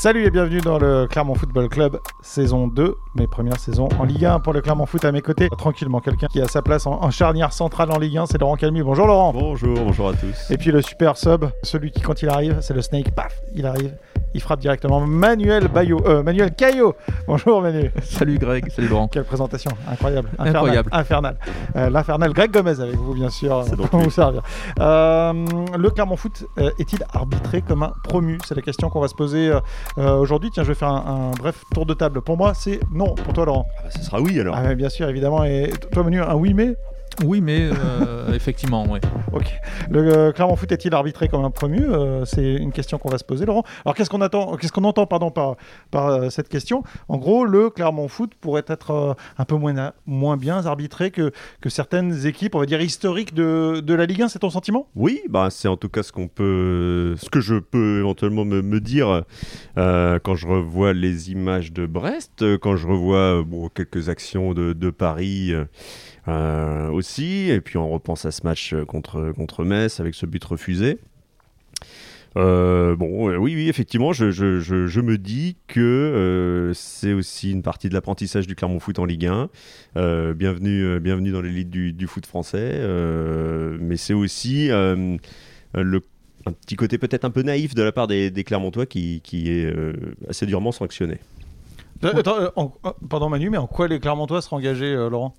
Salut et bienvenue dans le Clermont Football Club saison 2, mes premières saisons en Ligue 1 pour le Clermont Foot à mes côtés. Tranquillement, quelqu'un qui a sa place en, en charnière centrale en Ligue 1, c'est Laurent Calmy. Bonjour Laurent. Bonjour, bonjour à tous. Et puis le super sub, celui qui quand il arrive, c'est le Snake, paf, il arrive, il frappe directement. Manuel Bayo, euh, Manuel Caillot. Bonjour Manu. Salut Greg, salut Laurent. Quelle présentation, incroyable, infernal, Incroyable. infernal. Euh, L'infernal Greg Gomez avec vous bien sûr pour vous servir. Euh, le Clermont Foot est-il arbitré comme un promu? C'est la question qu'on va se poser aujourd'hui. Tiens, je vais faire un, un bref tour de table. Pour moi, c'est non. Pour toi, Laurent Ah bah, ce sera oui alors. Ah, Bien sûr, évidemment. Et toi, Manu, un oui, mais? Oui, mais euh, effectivement, ouais. Ok. Le euh, Clermont Foot est-il arbitré comme un promu Euh, C'est une question qu'on va se poser, Laurent. Alors, qu'est-ce qu'on attend Qu'est-ce qu'on entend, pardon, par, par euh, cette question? En gros, le Clermont Foot pourrait être euh, un peu moins, moins bien arbitré que, que certaines équipes, on va dire historiques de, de la Ligue 1. C'est ton sentiment? Oui, bah c'est en tout cas ce qu'on peut, ce que je peux éventuellement me, me dire euh, quand je revois les images de Brest, quand je revois bon, quelques actions de, de Paris aussi, et puis on repense à ce match euh, contre contre Metz avec ce but refusé. Euh, bon, euh, oui, oui, effectivement, je, je- je- me dis que euh, c'est aussi une partie de l'apprentissage du Clermont Foot en Ligue 1. Euh, bienvenue, euh, bienvenue dans l'élite du, du foot français. euh, mais c'est aussi euh, le, un petit côté peut-être un peu naïf de la part des, Clermontois qui, qui est euh, assez durement sanctionné. Euh, attends, euh, en- euh, Pardon, Manu, mais en quoi les Clermontois seront engagés, euh, Laurent?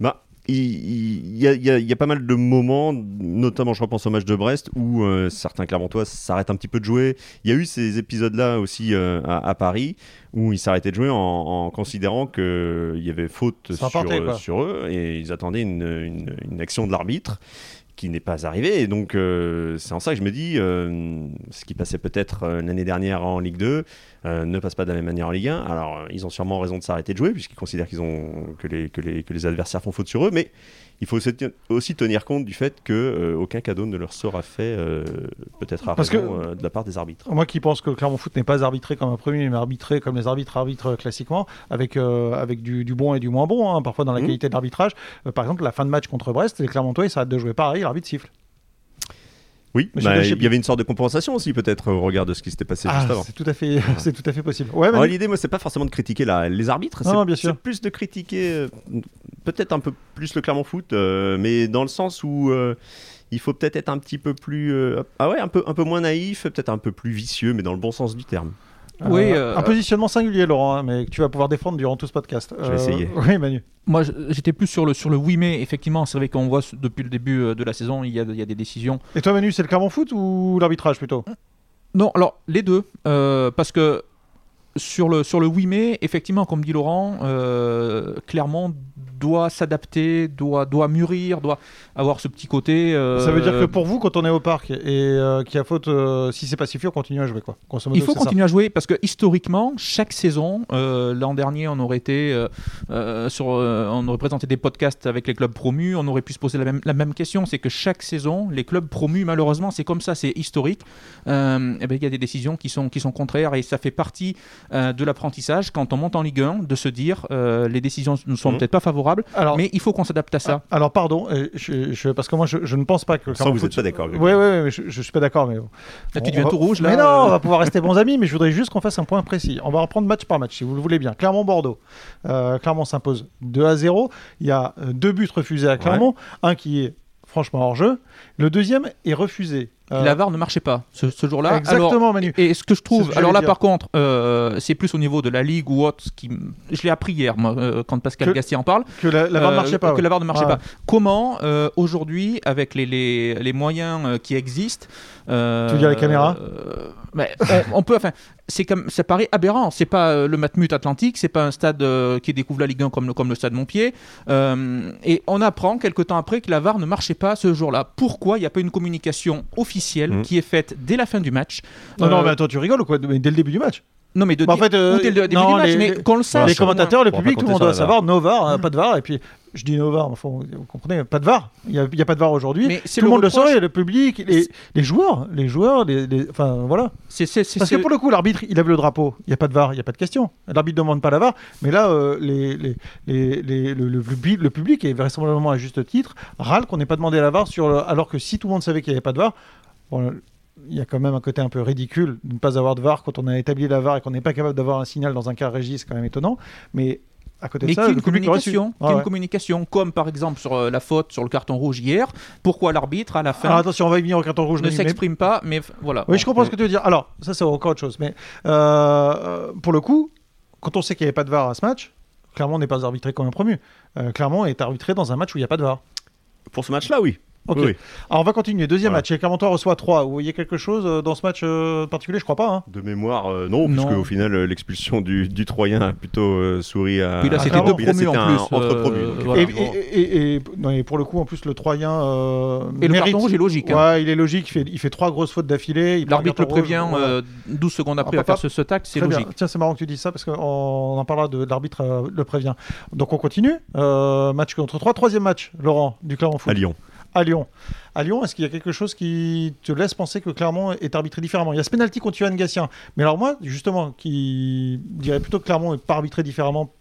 Bah, il, y, a, il y a- il y a pas mal de moments, notamment je repense au match de Brest, où euh, certains Clermontois s'arrêtent un petit peu de jouer. Il y a eu ces épisodes-là aussi euh, à, à Paris, où ils s'arrêtaient de jouer en, en considérant qu'il y avait faute Ça sur, eux, et ils attendaient une, une- une action de l'arbitre qui n'est pas arrivée. Et donc, euh, c'est en ça que je me dis, euh, ce qui passait peut-être euh, l'année dernière en Ligue 2 euh, ne passe pas de la même manière en Ligue 1. Alors, ils ont sûrement raison de s'arrêter de jouer, puisqu'ils considèrent que, les, que les adversaires font faute sur eux. Mais il faut aussi te- aussi tenir compte du fait que euh, aucun cadeau ne leur sera fait, euh, peut-être à Parce raison, que- euh, de la part des arbitres. Moi qui pense que le Clermont Foot n'est pas arbitré comme un premier, mais arbitré comme les arbitres arbitrent classiquement, avec, avec du, du bon et du moins bon, hein, parfois dans la Mhm. qualité de l'arbitrage. Par exemple, la fin de match contre Brest, les Clermontois ils s'arrêtent de jouer pareil, l'arbitre siffle. Oui, bah, il y avait une sorte de compensation aussi, peut-être, au regard de ce qui s'était passé Ah, juste avant. c'est tout à fait, c'est tout à fait possible. Ouais, Manu L'idée, moi, c'est pas forcément de critiquer la- les arbitres, c'est plus de critiquer euh, peut-être un peu plus le Clermont Foot, euh, mais dans le sens où euh, il faut peut-être être un petit peu plus, ah ouais, un peu, un peu moins naïf, peut-être un peu plus vicieux, mais dans le bon sens du terme. Oui, Euh, euh, un positionnement singulier, Laurent, hein, mais que tu vas pouvoir défendre durant tout ce podcast. Euh, Je vais essayer. Oui, Manu. Moi, j'étais plus sur le, sur le oui, mais effectivement, c'est vrai qu'on voit depuis le début euh, de la saison, il y a, il y a des décisions. Et toi, Manu, c'est le Clermont Foot ou l'arbitrage plutôt? Non, alors, les deux, euh, parce que sur le, sur le oui, mais, effectivement, comme dit Laurent, euh, Clermont doit s'adapter, doit, doit mûrir, doit avoir ce petit côté. euh, Ça veut dire que pour vous, quand on est au parc et euh, qu'il y a faute, euh, si c'est pas sifflé, on continue à jouer quoi. Modo, Il faut ça. continuer à jouer parce que historiquement, chaque saison, l'an dernier, on aurait été sur, on aurait présenté des podcasts avec les clubs promus, on aurait pu se poser la même, la même question, c'est que chaque saison, les clubs promus, malheureusement, c'est comme ça, c'est historique. Eh ben, il y a des décisions qui sont qui sont contraires et ça fait partie euh, de l'apprentissage quand on monte en Ligue 1 de se dire euh, les décisions ne sont Mhm. peut-être pas favorables, Alors, mais il faut qu'on s'adapte à ça. alors pardon, euh, je, je- parce que moi, je, je ne pense pas que Sans Clermont vous Foot- êtes pas d'accord. Oui, oui, oui, je, je suis pas d'accord, mais. Là, tu deviens va- tout rouge là. Mais non, on va pouvoir rester bons amis, mais je voudrais juste qu'on fasse un point précis. On va reprendre match par match, si vous le voulez bien. Clermont-Bordeaux. Euh, Clermont s'impose 2 à 0. Il y a deux buts refusés à Clermont. Un qui est franchement hors jeu. Le deuxième est refusé. Euh, La VAR ne marchait pas ce, ce jour-là. Alors, Exactement, Manu. Et ce que je trouve, que alors là dire. par contre, euh, c'est plus au niveau de la ligue ou autre, qui, je l'ai appris hier, moi, euh, quand Pascal Que- Gastier en parle, Que la, la VAR ne euh, marchait pas. que ouais. la VAR ne marchait pas. Comment aujourd'hui, avec les, les, les moyens qui existent, Tu veux dire les caméras mais on, on peut, enfin, c'est comme, ça paraît aberrant. C'est pas le Matmut Atlantique, c'est pas un stade qui découvre la Ligue 1 comme le, comme le stade Montpied. Et on apprend quelque temps après que la VAR ne marchait pas ce jour-là. Pourquoi il n'y a pas une communication officielle Mhm. qui est faite dès la fin du match Non, non, Euh, mais attends, tu rigoles ou quoi? Mais Dès le début du match? Non, mais de Bah, en fait, euh, dès le début non, du match, les- mais qu'on le sache. les commentateurs, le public, tout le monde doit savoir, no VAR, euh, pas de VAR, et puis je dis no VAR, enfin, vous comprenez, pas de VAR, il n'y a, il y a pas de VAR aujourd'hui, Mais c'est tout le monde le saurait, le public, les, les joueurs, les joueurs, les, les- enfin voilà. Parce que pour le coup, l'arbitre, il lève le drapeau, il n'y a pas de VAR, il n'y a pas de question, l'arbitre ne demande pas la VAR, mais là, euh, les, les, les- les- le, le public, le public, et vraisemblablement à juste titre, râle qu'on n'ait pas demandé la VAR, sur le- alors que si tout le monde savait qu'il n'y avait pas de VAR, bon, il y a quand même un côté un peu ridicule de ne pas avoir de VAR quand on a établi la VAR et qu'on n'est pas capable d'avoir un signal dans un cas régie, c'est quand même étonnant. Mais à côté Mais de ça, qui une communication, qui Ouais, une ouais. communication, comme par exemple sur euh, la faute sur le carton rouge hier. Pourquoi l'arbitre à la fin Alors attention, on va y venir au carton rouge. ne mais- s'exprime pas Mais voilà. Oui, Bon. je comprends ce que tu veux dire. Alors, ça, c'est encore autre chose. Mais euh, pour le coup, quand on sait qu'il n'y avait pas de VAR à ce match, Clermont n'est pas arbitré comme un promu. Euh, Clermont est arbitré dans un match où il n'y a pas de VAR. Pour ce match-là, oui. Ok. Oui, oui. Alors, on va continuer. Deuxième Voilà. match. Et Clermontois reçoit 3. Vous voyez quelque chose euh, dans ce match euh, particulier? Je crois pas. hein. De mémoire, euh, non, Non. puisque au final, l'expulsion du, du Troyen a plutôt euh, souri à. Puis là, c'était deux promus en plus. entre promus, voilà. Et, effectivement. et- et- et- non, et pour le coup, en plus, le Troyen. euh, Et le mérite- carton rouge est logique. hein. Ouais, il est logique. Il fait, il fait trois grosses fautes d'affilée. L'arbitre le prévient Ouais. euh, 12 secondes après Ah, à faire ce, ce tact, c'est bien. logique. Tiens, c'est marrant que tu dises ça parce qu'on on en parlera de, l'arbitre le prévient. Donc on continue. Match contre 3. Troisième match, Laurent, du Clermont Foot. À Lyon. À Lyon. À Lyon, est-ce qu'il y a quelque chose qui te laisse penser que Clermont est arbitré différemment? Il y a ce penalty contre Yohan Gassien. Mais alors moi, justement, qui dirais plutôt que Clermont n'est pas arbitré différemment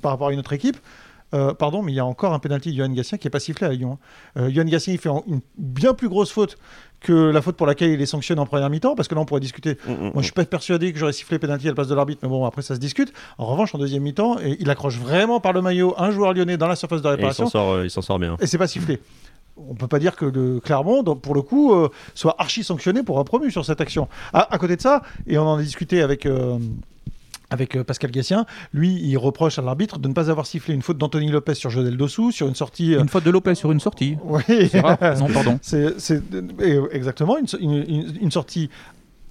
par rapport à une autre équipe. euh, pardon, mais il y a encore un penalty de Yohan Gassien qui n'est pas sifflé à Lyon. hein. Euh, Yohan Gassien, il fait une bien plus grosse faute que la faute pour laquelle il est sanctionné en première mi-temps, parce que là, on pourrait discuter Mm, mm, moi, je suis pas persuadé que j'aurais sifflé pénalty à la place de l'arbitre, mais bon, après, ça se discute. En revanche, en deuxième mi-temps, et il accroche vraiment par le maillot un joueur lyonnais dans la surface de Et il réparation, s'en sort, euh, il s'en sort bien. et c'est pas sifflé. On peut pas dire que le Clermont, pour le coup, euh, soit archi sanctionné pour un promu sur cette action. À, à côté de ça, et on en a discuté avec. euh, avec euh, Pascal Gassien, lui, il reproche à l'arbitre de ne pas avoir sifflé une faute d'Anthony Lopez sur Jodel Dossou, sur une sortie. Une faute de Lopez sur une sortie. Oui. Non, pardon. c'est exactement une, une- une- une sortie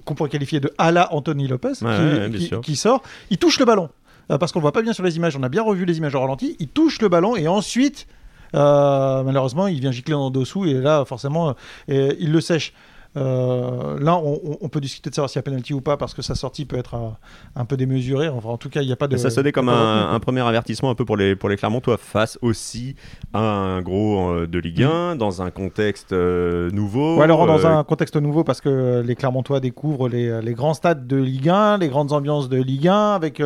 qu'on pourrait qualifier de à la Anthony Lopez qui, ouais, bien qui- sûr. qui sort. Il touche le ballon parce qu'on le voit pas bien sur les images. On a bien revu les images au ralenti. Il touche le ballon et ensuite, euh, malheureusement, il vient gicler en dessous et là, forcément, euh, il le sèche. Euh, là, on, peut discuter de savoir s'il y a penalty ou pas parce que sa sortie peut être un peu démesurée. Enfin, en tout cas, il n'y a pas de. Ça sonnait comme un, un premier avertissement un peu pour les, pour les Clermontois face aussi à un gros euh, de Ligue 1 dans un contexte euh, nouveau. Ouais, Laurent, dans un contexte nouveau, parce que les Clermontois découvrent les, les grands stades de Ligue 1, les grandes ambiances de Ligue 1, avec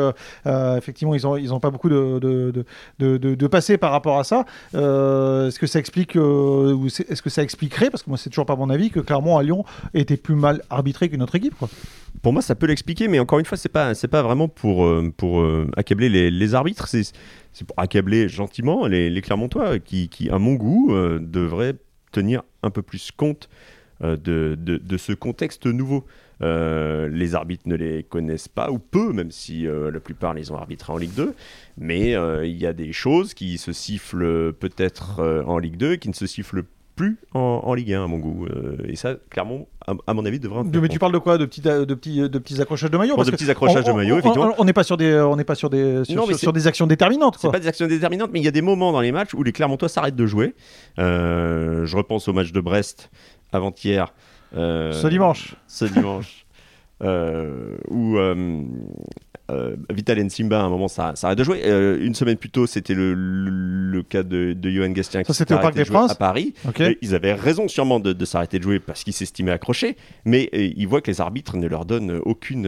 effectivement, ils n'ont ils ont pas beaucoup de, de, de, de, de- passé par rapport à ça. Est-ce que ça explique, ou est-ce que ça expliquerait, parce que moi, c'est toujours pas mon avis, que Clermont à Lyon était plus mal arbitré qu'une autre équipe. Pour moi, ça peut l'expliquer, mais encore une fois, c'est pas pas vraiment pour euh, pour euh, accabler les, arbitres, c'est pour accabler gentiment les, Clermontois qui, à mon goût, euh, devraient tenir un peu plus compte de, de, ce contexte nouveau. Les arbitres ne les connaissent pas, ou peu, même si la plupart les ont arbitrés en Ligue 2. Mais il y a des choses qui se sifflent peut-être en Ligue 2 et qui ne se sifflent plus en, en Ligue 1, à mon goût. Euh, et ça, clairement, à, à mon avis, devrait Mais compte. tu parles de quoi de petits, de, petits, de petits accrochages de maillot Bon, de petits accrochages on- de maillot, effectivement. On n'est pas sur des, on n'est pas sur des, sur, Non, mais sur- des actions déterminantes, C'est pas des actions déterminantes, mais il y a des moments dans les matchs où les Clermontois s'arrêtent de jouer. Euh, je repense au match de Brest avant-hier. euh, Ce dimanche. Ce dimanche. où euh, euh, Vital Nsimba, à un moment, ça s'arrête de jouer. Euh, une semaine plus tôt, c'était le, le, le cas de, de Johan Gastien Ça, qui s'était Parc arrêté des de jouer à Paris. Et ils avaient raison sûrement de, de s'arrêter de jouer parce qu'ils s'estimaient accrochés, mais euh, ils voient que les arbitres ne leur donnent aucune...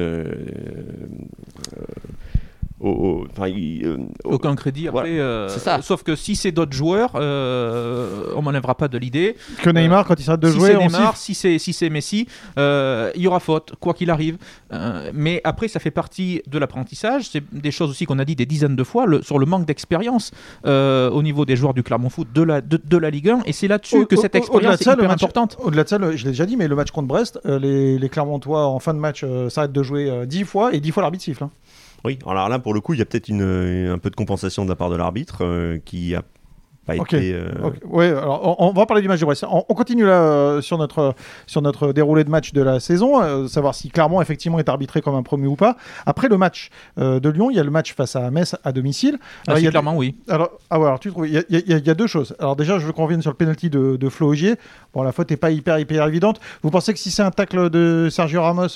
euh, euh, au- au- enfin, ils, euh, au- Aucun crédit après. Euh, c'est ça. Sauf que si c'est d'autres joueurs, euh, on m'enlèvera pas de l'idée. Que Neymar, quand il s'arrête de si jouer, Neymar, si c'est si c'est Messi, euh, il y aura faute, quoi qu'il arrive. Euh, mais après, ça fait partie de l'apprentissage. C'est des choses aussi qu'on a dit des dizaines de fois le- sur le manque d'expérience euh, au niveau des joueurs du Clermont Foot de la de, de la Ligue 1. Et c'est là-dessus que cette expérience est ça, le hyper match- importante. Au-delà de ça, le- je l'ai déjà dit, mais le match contre Brest, euh, les, les Clermontois en fin de match euh, s'arrêtent de jouer euh, 10 fois et 10 fois l'arbitre siffle. hein. Oui, alors là, pour le coup, il y a peut-être un peu de compensation de la part de l'arbitre euh, qui a pas Ok. été. euh, Ouais, alors on, on va parler du match de Brest. On, on continue là euh, sur notre sur notre déroulé de match de la saison, euh, savoir si Clermont effectivement est arbitré comme un promu ou pas. Après le match euh, de Lyon, il y a le match face à Metz à domicile. Ah, Alors, il y si, a- clairement, oui. Alors, ah ouais, alors tu trouves, il y, a- il y a- il y a deux choses. Alors déjà, je veux qu'on revienne sur le penalty de, de Flo. Bon, la faute n'est pas hyper, hyper évidente. Vous pensez que si c'est un tacle de Sergio Ramos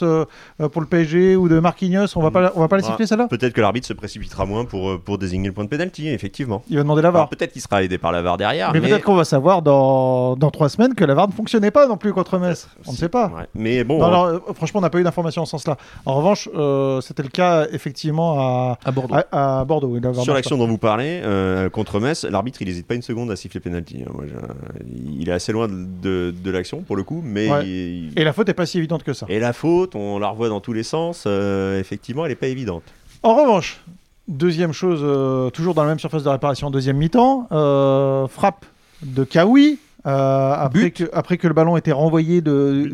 pour le PSG ou de Marquinhos, on va pas, on va pas la Ouais. siffler celle-là? Peut-être que l'arbitre se précipitera moins pour, pour désigner le point de pénalty, effectivement. Il va demander la peut-être qu'il sera aidé validé par la VAR derrière. Mais, peut-être qu'on va savoir dans, dans trois semaines que la VAR ne fonctionnait pas non plus contre Metz. On ne sait pas. Ouais. Mais bon, Non, hein, euh, franchement, on n'a pas eu d'informations en ce sens-là. En revanche, euh, c'était le cas effectivement à, À Bordeaux. à, à Bordeaux. oui, la VAR sur l'action dont vous parlez, euh, contre Metz, l'arbitre il n'hésite pas une seconde à siffler penalty. hein. Moi, je- Il est assez loin de, de- de l'action pour le coup, mais Ouais. il- pas. Et la faute n'est pas si évidente que ça. Et la faute, on la revoit dans tous les sens. euh, effectivement, elle n'est pas évidente. En revanche, deuxième chose, euh, toujours dans la même surface de réparation, deuxième mi-temps, euh, frappe de Kawi. euh, après, que, après que le ballon était renvoyé de.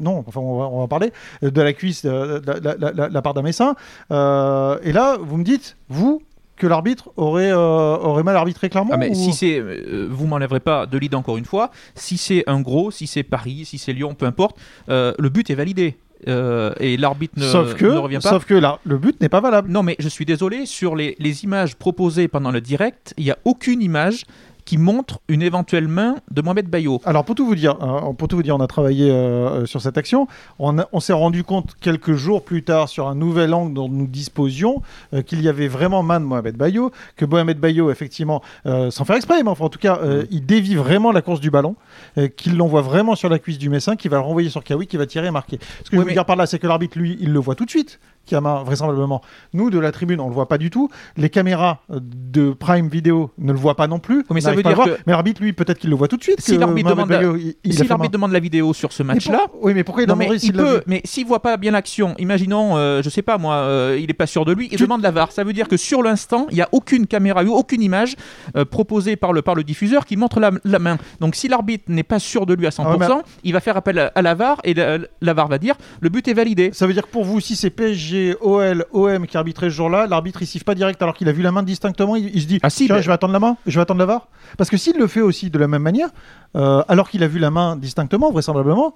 Non, enfin on va, on va en parler, de la cuisse de, de- de- de- de- de la part d'un Messin. Et là, vous me dites, vous, que l'arbitre aurait, euh, aurait mal arbitré clairement Ah, mais ou- si c'est, euh, vous m'enlèverez pas de lead encore une fois. Si c'est un gros, si c'est Paris, si c'est Lyon, peu importe, euh, le but est validé Euh, et l'arbitre ne, sauf que, ne revient pas. sauf que là, le but n'est pas valable. Non, mais je suis désolé, sur les, les images proposées pendant le direct, il n'y a aucune image qui montre une éventuelle main de Mohamed Bayo. Alors pour tout vous dire, hein, pour tout vous dire, on a travaillé euh, sur cette action. On, s'est rendu compte quelques jours plus tard sur un nouvel angle dont nous disposions euh, qu'il y avait vraiment main de Mohamed Bayo, que Mohamed Bayo effectivement, euh, sans faire exprès, mais enfin en tout cas, euh, il dévie vraiment la course du ballon, euh, qu'il l'envoie vraiment sur la cuisse du Messin, qui va le renvoyer sur Kawi, qui va tirer et marquer. Ce que je Oui, veux mais- dire par là, c'est que l'arbitre lui, il le voit tout de suite. Qui a main, vraisemblablement. Nous, de la tribune, on le voit pas du tout. Les caméras euh, de Prime Vidéo ne le voient pas non plus. mais ça veut dire que- Mais l'arbitre, lui, peut-être qu'il le voit tout de suite. Si l'arbitre demande la- il- il si demande vidéo sur ce pour- match-là, Oui, mais pourquoi il non, mais il peut, mais s'il voit pas bien l'action, imaginons, euh, je sais pas moi, euh, il est pas sûr de lui, il Tu- demande la VAR. Ça veut dire que sur l'instant, il y a aucune caméra ou aucune image euh, proposée par le par le diffuseur qui montre la, la main. Donc si l'arbitre n'est pas sûr de lui à 100%, Ah il va faire appel à, à la VAR et la, la VAR va dire le but est validé. Ça veut dire que pour vous, si c'est PSG, OL, OM qui arbitrait ce jour-là, l'arbitre il siffle pas direct alors qu'il a vu la main distinctement, il, il se dit Ah si, Tiens, mais- je vais attendre la main, je vais attendre la VAR. Parce que s'il le fait aussi de la même manière, euh, alors qu'il a vu la main distinctement, vraisemblablement,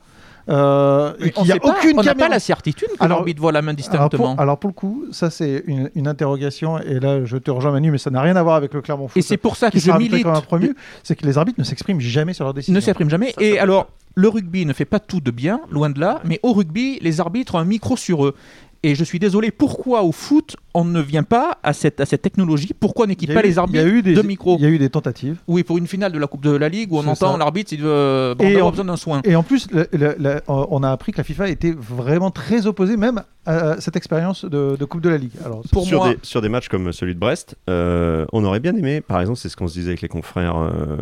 euh, et qu'il n'y a pas, aucune on n'a caméra. pas la certitude que l'arbitre voit la main Alors distinctement. pour, alors pour le coup, ça c'est une, une interrogation, et là je te rejoins Manu, mais ça n'a rien à voir avec le Clermont Foot. et c'est pour ça que je milite c'est que les arbitres ne s'expriment jamais sur leurs décisions. ne s'exprime jamais. Ça, et ça alors, le rugby ne fait pas tout de bien, loin de là, mais au rugby, les arbitres ont un micro sur eux. Et je suis désolé, pourquoi au foot, on ne vient pas à cette, à cette technologie? Pourquoi on n'équipe pas eu- les il y a arbitres eu des, de micro? Il y a eu des tentatives. Oui, pour une finale de la Coupe de la Ligue où on entend l'arbitre, il veut bon, Et on a en- besoin d'un soin. Et en plus, le- le- le- on a appris que la FIFA était vraiment très opposée même à cette expérience de, de Coupe de la Ligue. Alors, Pour sur, moi, des, sur des matchs comme celui de Brest, euh, on aurait bien aimé, par exemple, c'est ce qu'on se disait avec les confrères euh,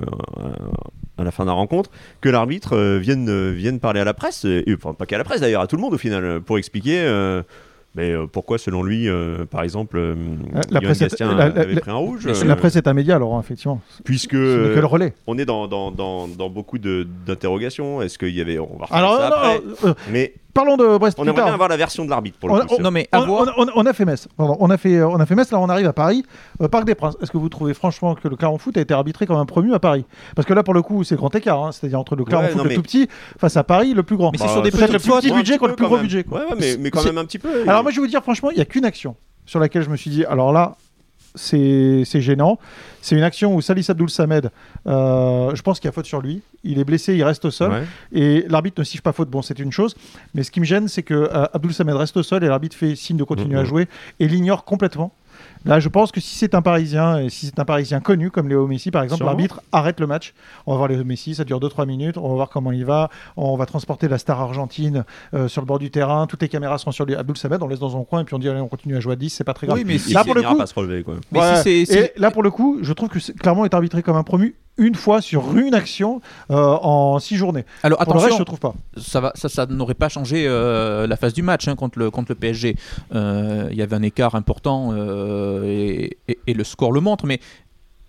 à la fin de la rencontre, que l'arbitre euh, vienne, euh, vienne parler à la presse, et, enfin pas qu'à la presse d'ailleurs, à tout le monde au final, pour expliquer euh, mais, euh, pourquoi selon lui, euh, par exemple, euh, La presse est- la- avait la- pris un rouge. Euh, la presse est un média, Laurent, effectivement. Puisque Ce que le relais. on est dans, dans, dans, dans beaucoup d'interrogations, est-ce qu'il y avait... On va refaire Alors, ça non, après. Mais parlons de Brest on aimerait bien avoir la version de l'arbitre pour le On- coup. c'est non mais On, on- on- on a fait Metz. Pardon, on a fait, on a fait Metz. Là, on arrive à Paris, euh, Parc des Princes. Est-ce que vous trouvez franchement que le Clermont Foot a été arbitré comme un promu à Paris? Parce que là, pour le coup, c'est grand écart. hein. C'est-à-dire entre le Clermont Ouais, Foot le mais- tout petit face à Paris le plus grand. Mais c'est Bah, sur des peut-être le plus petit budget petit contre le plus gros même. budget. quoi. Ouais, ouais, mais, mais quand C'est- même un petit peu. Alors moi, je vais vous dire franchement, il n'y a qu'une action sur laquelle je me suis dit, alors là, c'est gênant. C'est une action où Salis Abdoul Samed, euh, je pense qu'il y a faute sur lui. Il est blessé, il reste au sol. Ouais. Et l'arbitre ne siffle pas faute. Bon, c'est une chose. Mais ce qui me gêne, c'est que euh, Abdoul Samed reste au sol et l'arbitre fait signe de continuer Mhm. à jouer et l'ignore complètement. Là, je pense que si c'est un Parisien, et si c'est un Parisien connu, comme Léo Messi par exemple, l'arbitre arrête le match. On va voir Léo Messi, ça dure 2-3 minutes, on va voir comment il va. On va transporter la star argentine euh, sur le bord du terrain, toutes les caméras seront sur lui. Abdoul Samed, on laisse dans son coin et puis on dit allez, on continue à jouer à 10, c'est pas très grave. Oui, mais si là, finira pour le coup- pas se relever, quoi. Mais Ouais. si si- Et là, pour le coup, je trouve que clairement est arbitré comme un promu une fois sur une action euh, en six journées. Alors Pour le reste, attention, je trouve pas. ça, va, ça, ça n'aurait pas changé euh, la phase du match hein, contre, le, contre le PSG. Euh, Il y avait un écart important et, et- et le score le montre, mais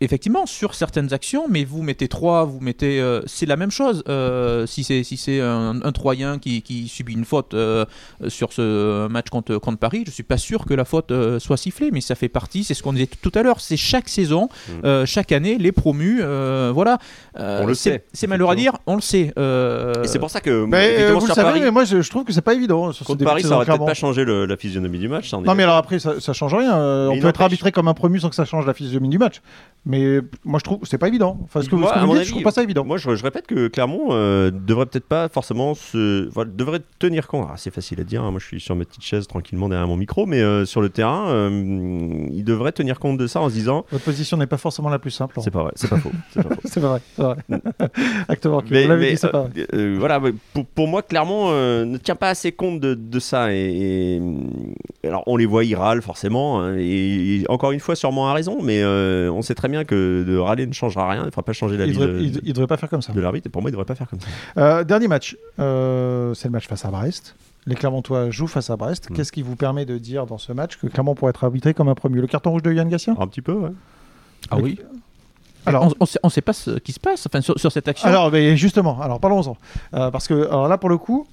effectivement, sur certaines actions, mais vous mettez 3, vous mettez. euh, c'est la même chose. Euh, si c'est si c'est un, un Troyen qui, qui subit une faute euh, sur ce match contre, contre Paris, je suis pas sûr que la faute euh, soit sifflée, mais ça fait partie, c'est ce qu'on disait tout à l'heure, c'est chaque saison, Mm. euh, chaque année, les promus, euh, voilà. Euh, On le sait, C'est malheureux à dire, on le sait. euh, Et c'est pour ça que, Mais euh, vous le sur savez, Paris, mais moi je, je trouve que c'est pas évident. Sur ce contre Paris, ça aurait peut-être pas changé le- la physionomie du match. ça, Non, mais alors après, ça, ça change rien. Mais on peut être arbitré comme un promu sans que ça change la physionomie du match. Mais moi, je trouve c'est pas évident. Enfin, ce que, Moi, ce que à vous mon dites, avis, je trouve pas ça évident. Moi, je, je répète que Clermont euh, devrait peut-être pas forcément se. devrait tenir compte. Ah, c'est facile à dire. hein, Moi, je suis sur ma petite chaise tranquillement derrière mon micro, mais euh, sur le terrain, euh, il devrait tenir compte de ça en se disant Votre position n'est pas forcément la plus simple. C'est pas vrai, c'est pas faux. c'est pas faux. C'est pas vrai. C'est vrai. Actement. Mais- vous l'avez mais, dit, c'est pas euh, vrai. euh, voilà, pour, pour moi, Clermont euh, ne tient pas assez compte de, de ça. Et, et- alors, on les voit, ils râlent forcément. hein, et, et encore une fois, sûrement à raison, mais euh, on sait très bien que de râler ne changera rien. Il ne fera pas changer la Il vie devrait, de, il- il devrait pas faire comme ça. de l'arbitre. Et pour moi, il ne devrait pas faire comme ça. Euh, dernier match, euh, c'est le match face à Brest. Les Clermontois jouent face à Brest. Mm. Qu'est-ce qui vous permet de dire dans ce match que Clermont pourrait être arbitré comme un premier? Le carton rouge de Yann Gatien Un petit peu, ouais. Ah oui. Alors- on, on sait, pas ce qui se passe enfin, sur, sur cette action. Alors, justement, alors parlons-en. Euh, parce que alors là, pour le coup,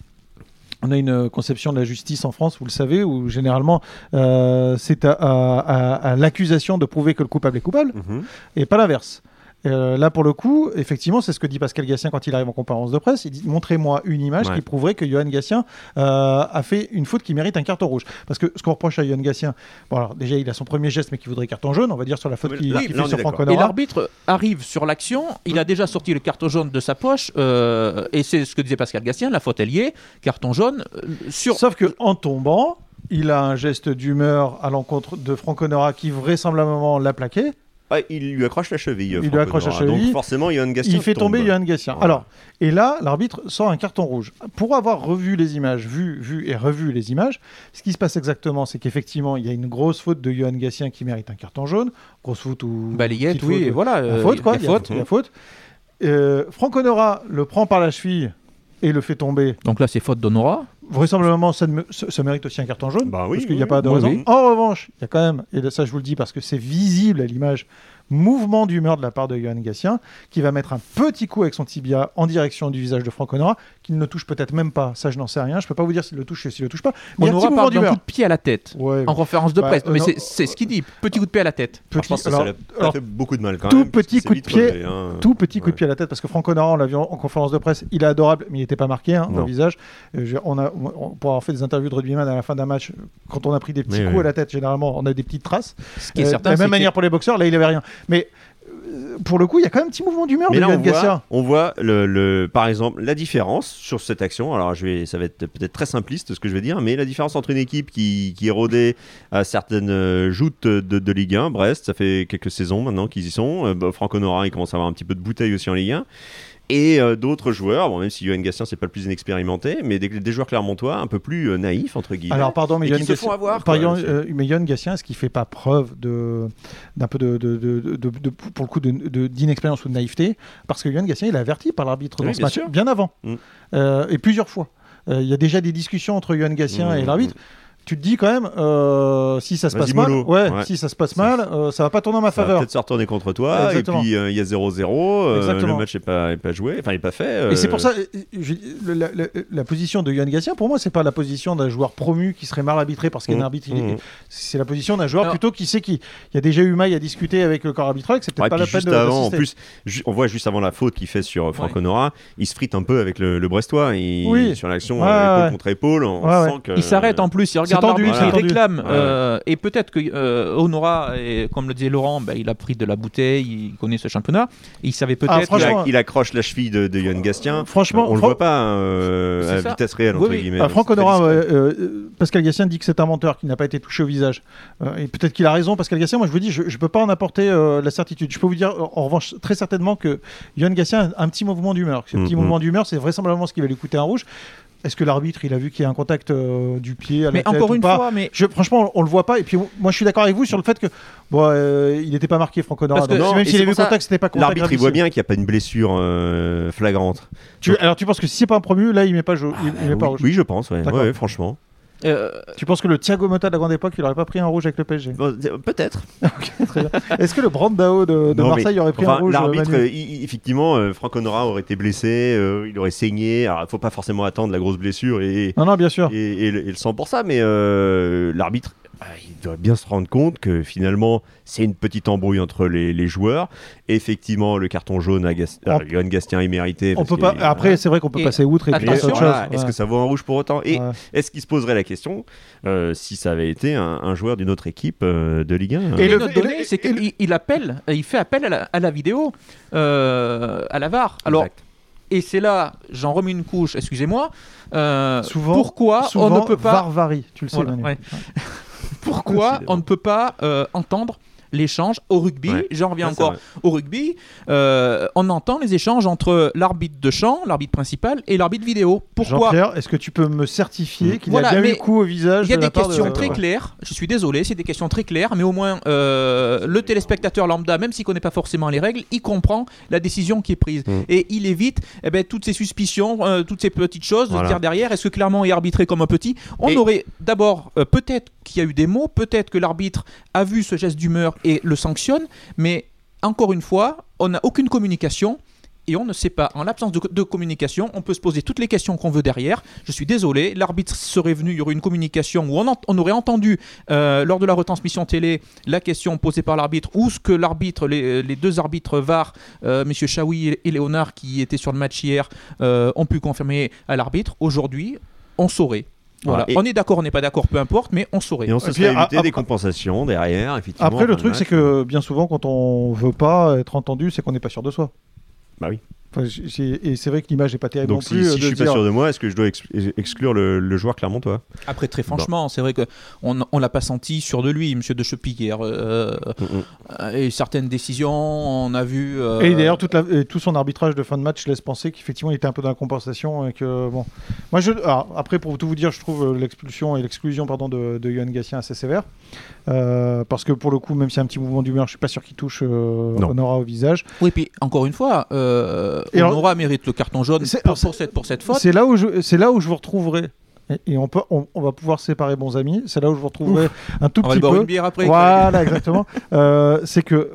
on a une conception de la justice en France, vous le savez, où généralement euh, c'est à, à- à- à l'accusation de prouver que le coupable est coupable, Mhm. et pas l'inverse. Euh, là, pour le coup, effectivement, c'est ce que dit Pascal Gassien quand il arrive en conférence de presse. Il dit Montrez-moi une image Ouais. qui prouverait que Johan Gassien euh, a fait une faute qui mérite un carton rouge. Parce que ce qu'on reproche à Johan Gassien, bon, alors déjà, il a son premier geste, mais qui voudrait carton jaune, on va dire sur la faute Oui, qu'il qu'il là, fait sur. Franck Et l'arbitre arrive sur l'action, il a déjà sorti le carton jaune de sa poche, euh, et c'est ce que disait Pascal Gastien, la faute est liée, carton jaune euh, sur... Sauf que en tombant, il a un geste d'humeur à l'encontre de Franck Honora qui vraisemblablement l'a plaqué. Ah, il lui accroche la cheville. Il lui accroche la cheville. Donc forcément, Johan Gastien il fait tombe. tomber Johan Gassien. Voilà. Alors, et là, l'arbitre sort un carton rouge. Pour avoir revu les images, vu, vu et revu les images, ce qui se passe exactement, c'est qu'effectivement, il y a une grosse faute de Johan Gassien qui mérite un carton jaune. Grosse faute ou. Balayette, oui, faute, et voilà. Euh, faute, quoi. il y a faute. Il y a faute. Euh, Franck Honora le prend par la cheville et le fait tomber. Donc là, c'est faute d'Honora. Vraisemblablement, ça, me- mérite aussi un carton jaune. Bah oui, parce qu'il n'y a oui, pas de oui, raison. oui. En revanche, il y a quand même, et ça je vous le dis parce que c'est visible à l'image, mouvement d'humeur de la part de Johan Gassien, qui va mettre un petit coup avec son tibia en direction du visage de Franck Honora, qu'il ne touche peut-être même pas. Ça, je n'en sais rien. Je peux pas vous dire s'il le touche et s'il le touche pas. Mais petit Honora mouvement parle d'un d'humeur. coup de pied à la tête. Ouais, En conférence de Bah, presse. euh, Mais non. c'est- c'est ce qu'il dit. Petit coup de pied à la tête. Alors, je pense que ça, alors- alors, fait beaucoup de mal quand tout même. petit coup de pied, relevé, hein. tout petit coup de pied à la tête parce que Franck Honora, on l'a vu en, en conférence de presse, il est adorable, mais il n'était pas marqué hein, dans le visage. Euh, je- on a, on- pour avoir fait des interviews de rugbyman à la fin d'un match, quand on a pris des petits coups à la tête, généralement, on a des petites traces. Ce qui est Euh, certain, de la même manière pour les boxeurs, là il avait rien. Mais euh, pour le coup, il y a quand même un petit mouvement d'humeur de là, on voit, on voit le, le- par exemple la différence sur cette action. Alors, je vais, ça va être peut-être très simpliste ce que je vais dire, mais la différence entre une équipe qui, qui est rodée à certaines euh, joutes de, de Ligue 1, Brest, ça fait quelques saisons maintenant qu'ils y sont. Euh, bah, Franck Honora, il commence à avoir un petit peu de bouteille aussi en Ligue 1. Et euh, d'autres joueurs, bon, même si Johan Gastien, c'est pas le plus inexpérimenté, mais des, des joueurs clermontois un peu plus euh, naïfs, entre guillemets. Alors pardon, mais Johan avoir, quoi, euh, mais Johan Gassien, est-ce qu'il fait pas preuve de d'un peu de, de- de- de- de- pour le coup de- de- d'inexpérience ou de naïveté? Parce que Johan Gassien, il est averti par l'arbitre Oui, dans ce bien match sûr. bien avant Mm. Euh, et plusieurs fois. Euh, Il y a déjà des discussions entre Johan Gassien Mm, et mm, l'arbitre. Tu te dis quand même, euh, si ça se passe mal, ouais, Ouais. si ça se passe mal, euh, ça va pas tourner en ma Ça faveur. peut-être se retourner contre toi, Exactement. et puis euh, il y a 0-0, euh, le match n'est pas, est pas joué, enfin il n'est pas fait. Et c'est euh, pour ça, euh, je- la, la- la position de Johan Gassien, pour moi, c'est pas la position d'un joueur promu qui serait mal arbitré parce qu'il y a un Mmh, arbitre. est- mmh. C'est la position d'un joueur Alors- plutôt qui sait qu'il y a déjà eu maille à discuter avec le corps arbitral, que c'est peut-être Ouais, pas la peine juste de avant, en plus, ju- on voit juste avant la faute qu'il fait sur euh, Franck Ouais. Honora, il se frite un peu avec le, le Brestois. Il, Oui. Sur l'action Ouais, euh, épaule ouais. contre épaule, on Ouais, sent que. Il s'arrête en plus, il regarde tendu, il tendu. réclame. Ouais. euh, et peut-être que euh, Honora, et comme le disait Laurent, ben, il a pris de la bouteille, il connaît ce championnat. Il savait Ah, peut-être. Il, franchement, a- il accroche la cheville de, de Johan Gastien. Franchement, on le Fran- voit pas euh, à ça. vitesse réelle, Oui, entre oui. guillemets. Ah, Franck Honora, euh, Pascal Gassien dit que c'est un menteur, qui n'a pas été touché au visage. Euh, et peut-être qu'il a raison, Pascal Gassien. Moi, je vous dis, je ne peux pas en apporter euh, la certitude. Je peux vous dire, en revanche, très certainement que Johan Gassien a un petit mouvement d'humeur. Ce petit Mhm. mouvement d'humeur, c'est vraisemblablement ce qui va lui coûter un rouge. Est-ce que l'arbitre, il a vu qu'il y a un contact euh, du pied à la Mais tête encore ou une pas fois, mais Je- franchement, on, on le voit pas. Et puis, moi, je suis d'accord avec vous sur le fait que bon, euh, il n'était pas marqué. Parce que- Donc, Non, même s'il avait vu ça, contact, c'était pas contact. L'arbitre, il voit bien qu'il n'y a pas une blessure euh, flagrante. Tu- alors, tu penses que si c'est pas un promu, là, il met pas, jau- il, il met pas oui, rouge. oui, je pense. Ouais, franchement. Euh, Tu penses que le Thiago Motta de la grande époque, il aurait pas pris un rouge avec le PSG Bon, c'est- Peut-être. Est-ce que le Brandao de, de Non, Marseille mais, aurait pris un rouge L'arbitre, euh, effectivement, euh, Franck Honora aurait été blessé, euh, il aurait saigné. Alors, il faut pas forcément attendre la grosse blessure et, Non, non, bien sûr. et, et le, et le sang pour ça, mais euh, l'arbitre il doit bien se rendre compte que finalement, c'est une petite embrouille entre les, les joueurs. Effectivement, le carton jaune à Gas- à Johan Gastien est mérité. On peut pas. Après, c'est vrai qu'on peut Et passer outre et puis autre Voilà, chose. Est-ce que ça vaut un rouge pour autant? Et Ouais. est-ce qu'il se poserait la question euh, si ça avait été un, un joueur d'une autre équipe euh, de Ligue 1 Et le- donné, c'est qu'il il appelle, il fait appel à la, à la vidéo, euh, à la VAR. Alors, Exact. et c'est là, j'en remets une couche, excusez-moi. euh, Souvent- pourquoi Souvent, on ne peut pas, Varvari, tu le sais, Voilà, ouais. Pourquoi on ne peut pas euh, entendre l'échange au rugby Ouais. J'en reviens Ouais, encore au rugby. euh, on entend les échanges entre l'arbitre de champ, l'arbitre principal, et l'arbitre vidéo. Pourquoi? Jean-Pierre, est-ce que tu peux me certifier qu'il Voilà, a bien eu le coup au visage Il y a de des de- questions très Ouais. claires. Je suis désolé, c'est des questions très claires, mais au moins euh, le téléspectateur lambda, même s'il connaît pas forcément les règles, il comprend la décision qui est prise Mm. et il évite eh ben, toutes ces suspicions, euh, toutes ces petites choses Voilà. de dire derrière est-ce que Clermont est arbitré comme un petit? On Et- aurait d'abord euh, peut-être qu'il y a eu des mots, peut-être que l'arbitre a vu ce geste d'humeur et le sanctionne, mais encore une fois, on n'a aucune communication. Et on ne sait pas, en l'absence de, communication, on peut se poser toutes les questions qu'on veut derrière. Je suis désolé, l'arbitre serait venu, il y aurait une communication où on, aurait entendu euh, lors de la retransmission télé la question posée par l'arbitre ou ce que l'arbitre, les, les deux arbitres VAR, euh, messieurs Chaoui et- et Léonard qui étaient sur le match hier, euh, ont pu confirmer à l'arbitre. Aujourd'hui, on saurait. Voilà. Voilà. Et- On est d'accord, on n'est pas d'accord, peu importe, mais on saurait. Et on se puis, serait a- évité a- des compensations derrière, effectivement. Après, le truc, c'est que bien souvent, quand on veut pas être entendu, c'est qu'on n'est pas sûr de soi. Bah oui. Enfin, et c'est vrai que l'image n'est pas terrible Donc non si, plus. si euh, je de suis pas sûr de moi, est-ce que je dois ex- exclure le, le joueur Clermontois? Après, très franchement, c'est vrai que on, on l'a pas senti sûr de lui, Monsieur de Chepy hier. euh, Mm, et certaines décisions, on a vu. euh, Et d'ailleurs, tout son arbitrage de fin de match laisse penser qu'effectivement, il était un peu dans la compensation. Et que, bon. Moi, je, alors, après, pour tout vous dire, je trouve euh, l'expulsion et l'exclusion pardon, de, de Johan Gatien assez sévère. Euh, parce que pour le coup, même s'il y a un petit mouvement d'humeur, je suis pas sûr qu'il touche euh. Honora au visage. Oui, puis encore une fois, euh, Honora mérite le carton jaune C'est- pour, pour cette, pour cette faute. C'est là où je, c'est là où je vous retrouverai. Et, on, peut, on, on va pouvoir séparer bons amis. C'est là où je vous retrouverai un tout On va petit boire peu. une bière après. Voilà, exactement. Euh, c'est que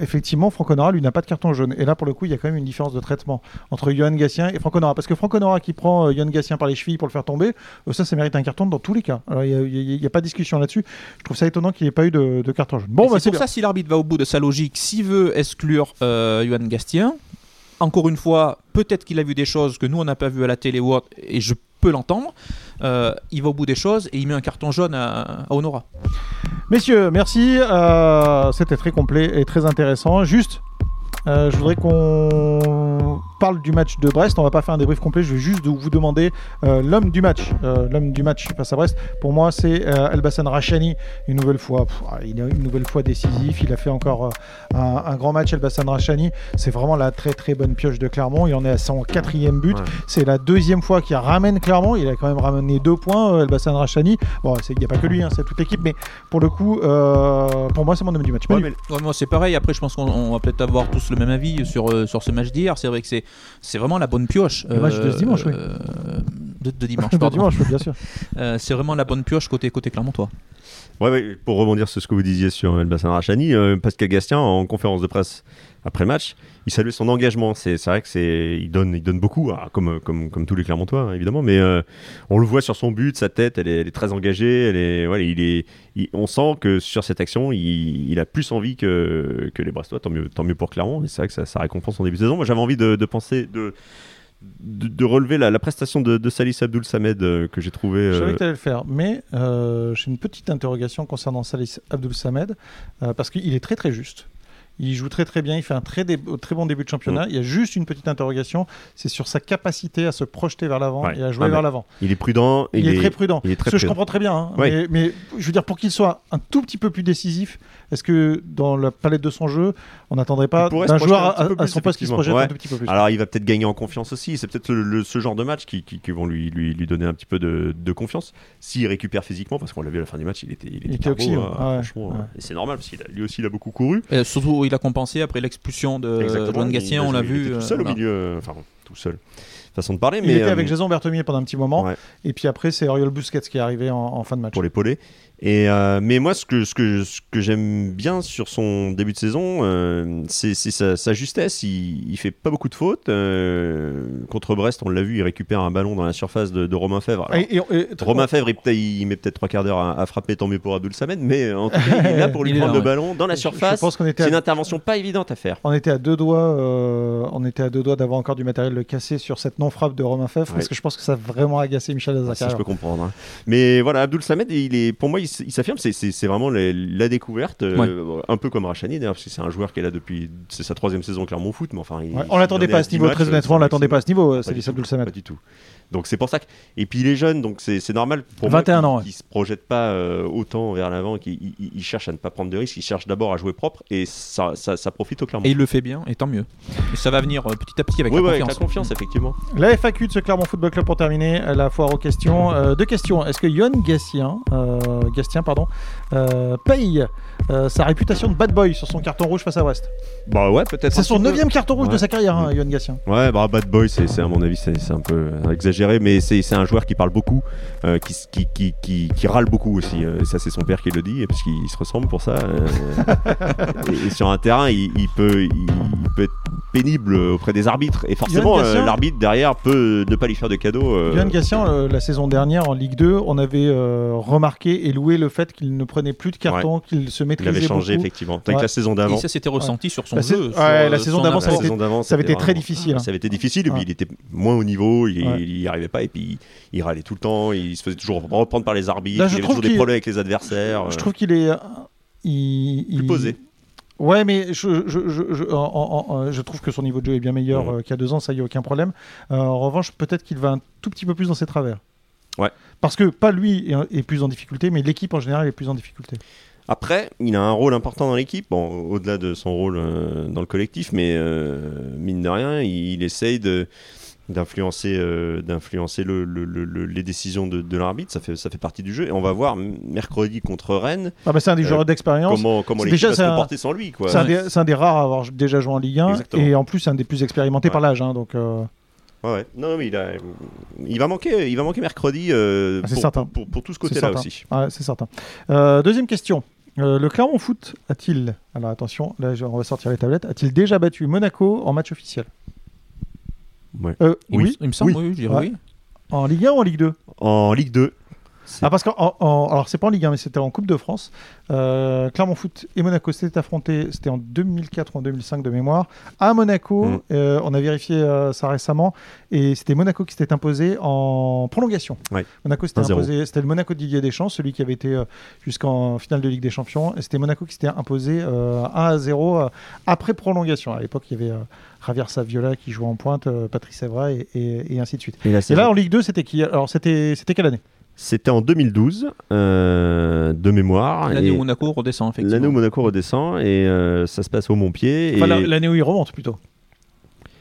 effectivement, Franck Honora, lui, n'a pas de carton jaune. Et là, pour le coup, il y a quand même une différence de traitement entre Johan Gatien et Franck Honora. Parce que Franck Honora qui prend euh, Johan Gatien par les chevilles pour le faire tomber, euh, ça, ça mérite un carton dans tous les cas. Alors, il n'y a, pas de discussion là-dessus. Je trouve ça étonnant qu'il n'y ait pas eu de, de carton jaune. Bon, bah, c'est pour bien. ça, si l'arbitre va au bout de sa logique, s'il veut exclure euh, Johan Gastien, encore une fois, peut-être qu'il a vu des choses que nous, on n'a pas vues à la télé ou autre, et je peux l'entendre. euh, il va au bout des choses et il met un carton jaune à, à Honora. Messieurs, merci. Euh, C'était très complet et très intéressant. Juste, euh, je voudrais qu'on parle du match de Brest. On va pas faire un débrief complet. Je vais juste vous demander euh, l'homme du match. Euh, l'homme du match face à Brest. Pour moi, c'est euh, Elbassan Rachani. Une nouvelle fois, pff, ah, il est une nouvelle fois décisif. Il a fait encore euh, un, un grand match. Elbassan Rachani, c'est vraiment la très très bonne pioche de Clermont. Il en est à son quatrième but. Ouais. C'est la deuxième fois qu'il ramène Clermont. Il a quand même ramené deux points. Elbassan Rachani. Bon, c'est- il n'y a pas que lui, hein, c'est toute l'équipe. Mais pour le coup, pour moi, c'est mon homme du match. Ouais, Manu. mais Ouais, moi, c'est pareil. Après, je pense qu'on on va peut-être avoir tous le même avis sur, sur ce match d'hier. C'est vrai que c'est c'est vraiment la bonne pioche. Le match de ce dimanche, oui. euh, de, de dimanche, pardon. dimanche, oui, bien sûr. Euh, c'est vraiment la bonne pioche côté, côté Clermontois. Ouais, pour rebondir sur ce que vous disiez sur Elbassan Rachani, euh, Pascal Gastien, en conférence de presse après match, il saluait son engagement. C'est vrai que c'est il donne, il donne beaucoup, ah, comme, comme, comme tous les Clermontois, hein, évidemment, mais euh, on le voit sur son but, sa tête, elle est, très engagée. Elle est, il est, on sent que sur cette action, il, a plus envie que, que les Brestois. Tant mieux, tant mieux pour Clermont. C'est vrai que ça, ça récompense son début de saison. Moi, j'avais envie de, de penser, de, de, de relever la, la prestation de, de Salis Abdoul Samed euh, que j'ai trouvé. Je savais euh, que tu allais le faire, mais euh, j'ai une petite interrogation concernant Salis Abdul Samed, parce qu'il est très très juste. Il joue très très bien, il fait un très, dé- très bon début de championnat. Mm. Il y a juste une petite interrogation, c'est sur sa capacité à se projeter vers l'avant Ouais. et à jouer Ah, vers l'avant. il est prudent. Il, est, très prudent. Il est très Ce que je prudent. comprends très bien, hein, Ouais. mais, mais je veux dire, pour qu'il soit un tout petit peu plus décisif, est-ce que dans la palette de son jeu, on n'attendrait pas Il d'un joueur à, son poste qui se projette Ouais. un tout petit peu plus Alors il va peut-être gagner en confiance aussi. C'est peut-être le, le- ce genre de match qui, qui- qui vont lui, lui, lui donner un petit peu de, de confiance. S'il récupère physiquement, parce qu'on l'a vu à la fin du match, il était, il était, oxy, beau, hein, Ah ouais. franchement. Ouais. Et c'est normal parce qu'il a, lui aussi il a beaucoup couru. Et surtout, il a compensé après l'expulsion de Exactement. Joan on l'a vu. était euh, tout seul au milieu, euh, enfin tout seul. façon de parler. Il mais était euh, avec Jason Berthemier pendant un petit moment. ouais. Et puis après, c'est Oriol Busquets qui est arrivé en, en fin de match. pour l'épauler. Et euh, mais moi, ce que ce que ce que j'aime bien sur son début de saison, euh, c'est sa, sa justesse. Il, il fait pas beaucoup de fautes. Euh, contre Brest, on l'a vu, il récupère un ballon dans la surface de, de Romain Fèvre. Alors, Et- et- et- Romain Fèvre, il, met peut-être trois quarts d'heure à, à frapper, tant mieux pour Abdul Samed, mais en tout cas, il est là pour lui prendre là, le ouais. ballon dans la surface. Je pense qu'on était C'est à une intervention pas évidente à faire. On était à deux doigts, on était à deux doigts d'avoir encore du matériel de cassé sur cette non frappe de Romain Fèvre parce que je pense que ça a vraiment agacé Michel Ah, ça, Azakar. je peux comprendre. hein. Mais voilà, Abdul Samed, il est, pour moi, il, il s'affirme. C'est- vraiment la, la découverte, euh, un peu comme Rachani d'ailleurs, parce que c'est un joueur qui est là depuis, c'est sa troisième saison au Clermont Foot, mais enfin, il, Ouais, on l'attendait pas à ce 10 niveau, très honnêtement, on c'est l'attendait pas à ce niveau, c'est du Abdul Samed. Pas du tout. Donc c'est pour ça que et puis il est jeune donc c'est c'est normal pour 21 moi ans, ouais. qu'il se projette pas euh, autant vers l'avant qu'il il- il cherche à ne pas prendre de risques il cherche d'abord à jouer propre et ça, ça, ça profite au Clermont Et il le fait bien, et tant mieux. Et ça va venir euh, petit à petit avec oui, la ouais, avec confiance. la confiance effectivement La FAQ de ce Clermont Football Club pour terminer, euh, la foire aux questions. Euh, deux questions. Est-ce que Yon Gastien, euh, Gastien pardon, euh, paye euh, sa réputation de bad boy sur son carton rouge face à Brest bah ouais peut-être C'est son neuvième carton rouge de sa carrière, hein, Gastien. Ouais, bah, Bad Boy, c'est à mon avis, c'est un peu euh, exagéré, mais c'est c'est un joueur qui parle beaucoup, euh, qui, qui, qui, qui, qui râle beaucoup aussi. euh, ça, c'est son père qui le dit, parce qu'il se ressemble pour ça. et, et sur un terrain, il, il peut, il peut être pénible auprès des arbitres. Et forcément, Yann Gassien- euh, l'arbitre derrière peut ne pas lui faire de cadeaux. euh, Yon Gastien, euh, la saison dernière en Ligue 2, on avait euh, remarqué et loué le fait qu'il ne prenait plus de carton, qu'il se il maîtrisait avait changé, beaucoup. effectivement. Avec Ouais. la saison d'avant. Et ça s'était ressenti sur son La sais- jeu. ouais, sur, euh, la saison son d'avant, ça La avait apport. saison d'avant, Ça avait c'était été très vraiment- difficile. hein. Ça avait été difficile, et puis il était moins au niveau, il, Ouais. il y arrivait pas, et puis il râlait tout le temps, il se faisait toujours reprendre par les arbitres, Là, je il avait toujours des problèmes avec les adversaires. Je euh, trouve qu'il est. euh, il, plus il- posé. Ouais, mais je, je, je, je, en- en- en- je trouve que son niveau de jeu est bien meilleur Mhm. euh, qu'il y a deux ans, ça y a aucun problème. Euh, en revanche, peut-être qu'il va un tout petit peu plus dans ses travers. Ouais. Parce que pas lui est, est plus en difficulté, mais l'équipe en général est plus en difficulté. Après, il a un rôle important dans l'équipe, bon, au-delà de son rôle euh, dans le collectif, mais mine de rien, il, il essaye de d'influencer euh, d'influencer le, le- le- le- les décisions de, de l'arbitre ça fait ça fait partie du jeu et on va voir mercredi contre Rennes Ah bah c'est un des Euh, joueurs d'expérience. comment comment l'équipe déjà, va se un- comporter sans lui quoi C'est un, des- un rares à avoir déjà joué en Ligue 1 Exactement. et en plus c'est un des plus expérimentés Ouais. par l'âge. hein, donc euh, Ouais, non mais il a il va manquer il va manquer mercredi Ah, pour, certain. pour, pour- pour tout ce côté là certain. aussi ouais, c'est certain. Deuxième question. Euh, le Clermont Foot a-t-il, alors attention, là on va sortir les tablettes, a-t-il déjà battu Monaco en match officiel? Ouais. Euh, Il, oui. me- il me semble, Oui. oui, je dirais Ouais. oui. En Ligue 1 ou en Ligue 2 en Ligue 2 c'est- Ah parce que alors c'est pas en Ligue 1 mais c'était en Coupe de France. Euh, Clermont Foot et Monaco s'étaient affrontés, c'était en 2004 ou en 2005 de mémoire. À Monaco, Mm. euh, on a vérifié euh, ça récemment et c'était Monaco qui s'était imposé en prolongation. Ouais. Monaco s'était 1-0. imposé, c'était le Monaco de Didier Deschamps, celui qui avait été jusqu'en finale de Ligue des Champions. Et c'était Monaco qui s'était imposé euh, 1 à 0 euh, après prolongation. À l'époque, il y avait Javier Saviola qui jouait en pointe, Patrice Evra et, et- et ainsi de suite. et là en Ligue 2, c'était qui? Alors c'était c'était quelle année? C'était en 2012 euh, de mémoire L'année où Monaco redescend, effectivement. L'année où Monaco redescend et euh, ça se passe au Montpied. Enfin, et... l'année où ils remontent plutôt.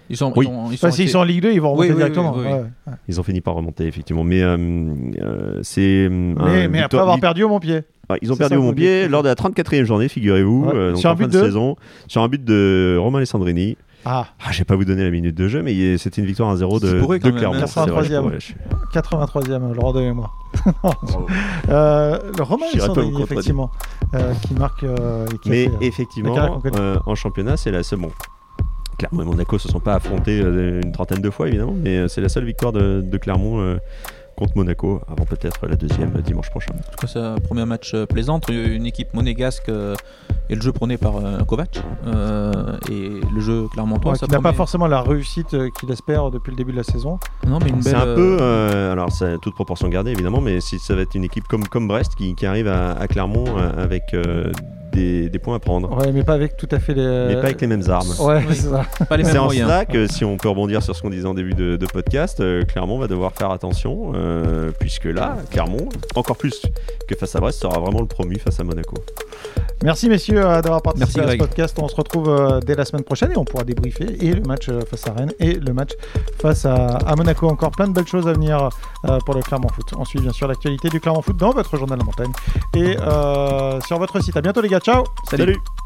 Ils sont, Oui. ils sont, ils en Ligue 2, ils vont remonter Oui, oui, directement. oui, oui, Ouais, ouais. Ils ont fini par remonter, effectivement. Mais euh, euh, c'est. Mais, un mais après avoir perdu au Montpied. Ah, ils ont perdu ça, au Montpied lors de la 34e journée, figurez-vous, Ouais. euh, donc Sur un en fin but de de saison, sur un but de Romain Alessandrini. Ah, Ah, je vais pas vous donner la minute de jeu, mais c'était une victoire 1-0 de, C'est pourri quand de même, Clermont. hein. c'est vrai, je 83e. pourrais, je- 83e, le roi de mémoire. euh, le Romain contredire. effectivement, euh, qui marque. euh, qui Mais fait, euh, effectivement, euh, en championnat, c'est la seule. Bon, Clermont et Monaco se sont pas affrontés euh, une trentaine de fois, évidemment, mais euh, c'est la seule victoire de, de Clermont euh, contre Monaco, avant peut-être la deuxième euh, dimanche prochain. En tout cas, c'est un premier match euh, plaisant entre une équipe monégasque euh, et le jeu prôné par euh, Kovac. Euh, et le jeu clermontois, ouais, ça qui n'a pas forcément la réussite euh, qu'il espère depuis le début de la saison. Non, mais une C'est belle. un peu, euh, euh, alors c'est toute proportion gardée évidemment, mais si ça va être une équipe comme, comme Brest qui, qui arrive à, à Clermont avec euh, des, des points à prendre, Ouais, mais pas avec tout à fait les. mais pas avec les mêmes armes. Ouais, Oui. c'est ça. pas les C'est mêmes en cela que si on peut rebondir sur ce qu'on disait en début de, de podcast, euh, Clermont va devoir faire attention, euh, puisque là, Clermont, encore plus que face à Brest, sera vraiment le promu face à Monaco. Merci messieurs euh, d'avoir participé Merci, à ce Greg. podcast. On se retrouve euh, dès la semaine prochaine et on pourra débriefer et le match euh, face à Rennes et le match face à, à Monaco. Encore plein de belles choses à venir euh, pour le Clermont Foot. On suit bien sûr l'actualité du Clermont Foot dans votre journal La Montagne et euh, sur votre site. À bientôt les gars. Ciao. Salut. Salut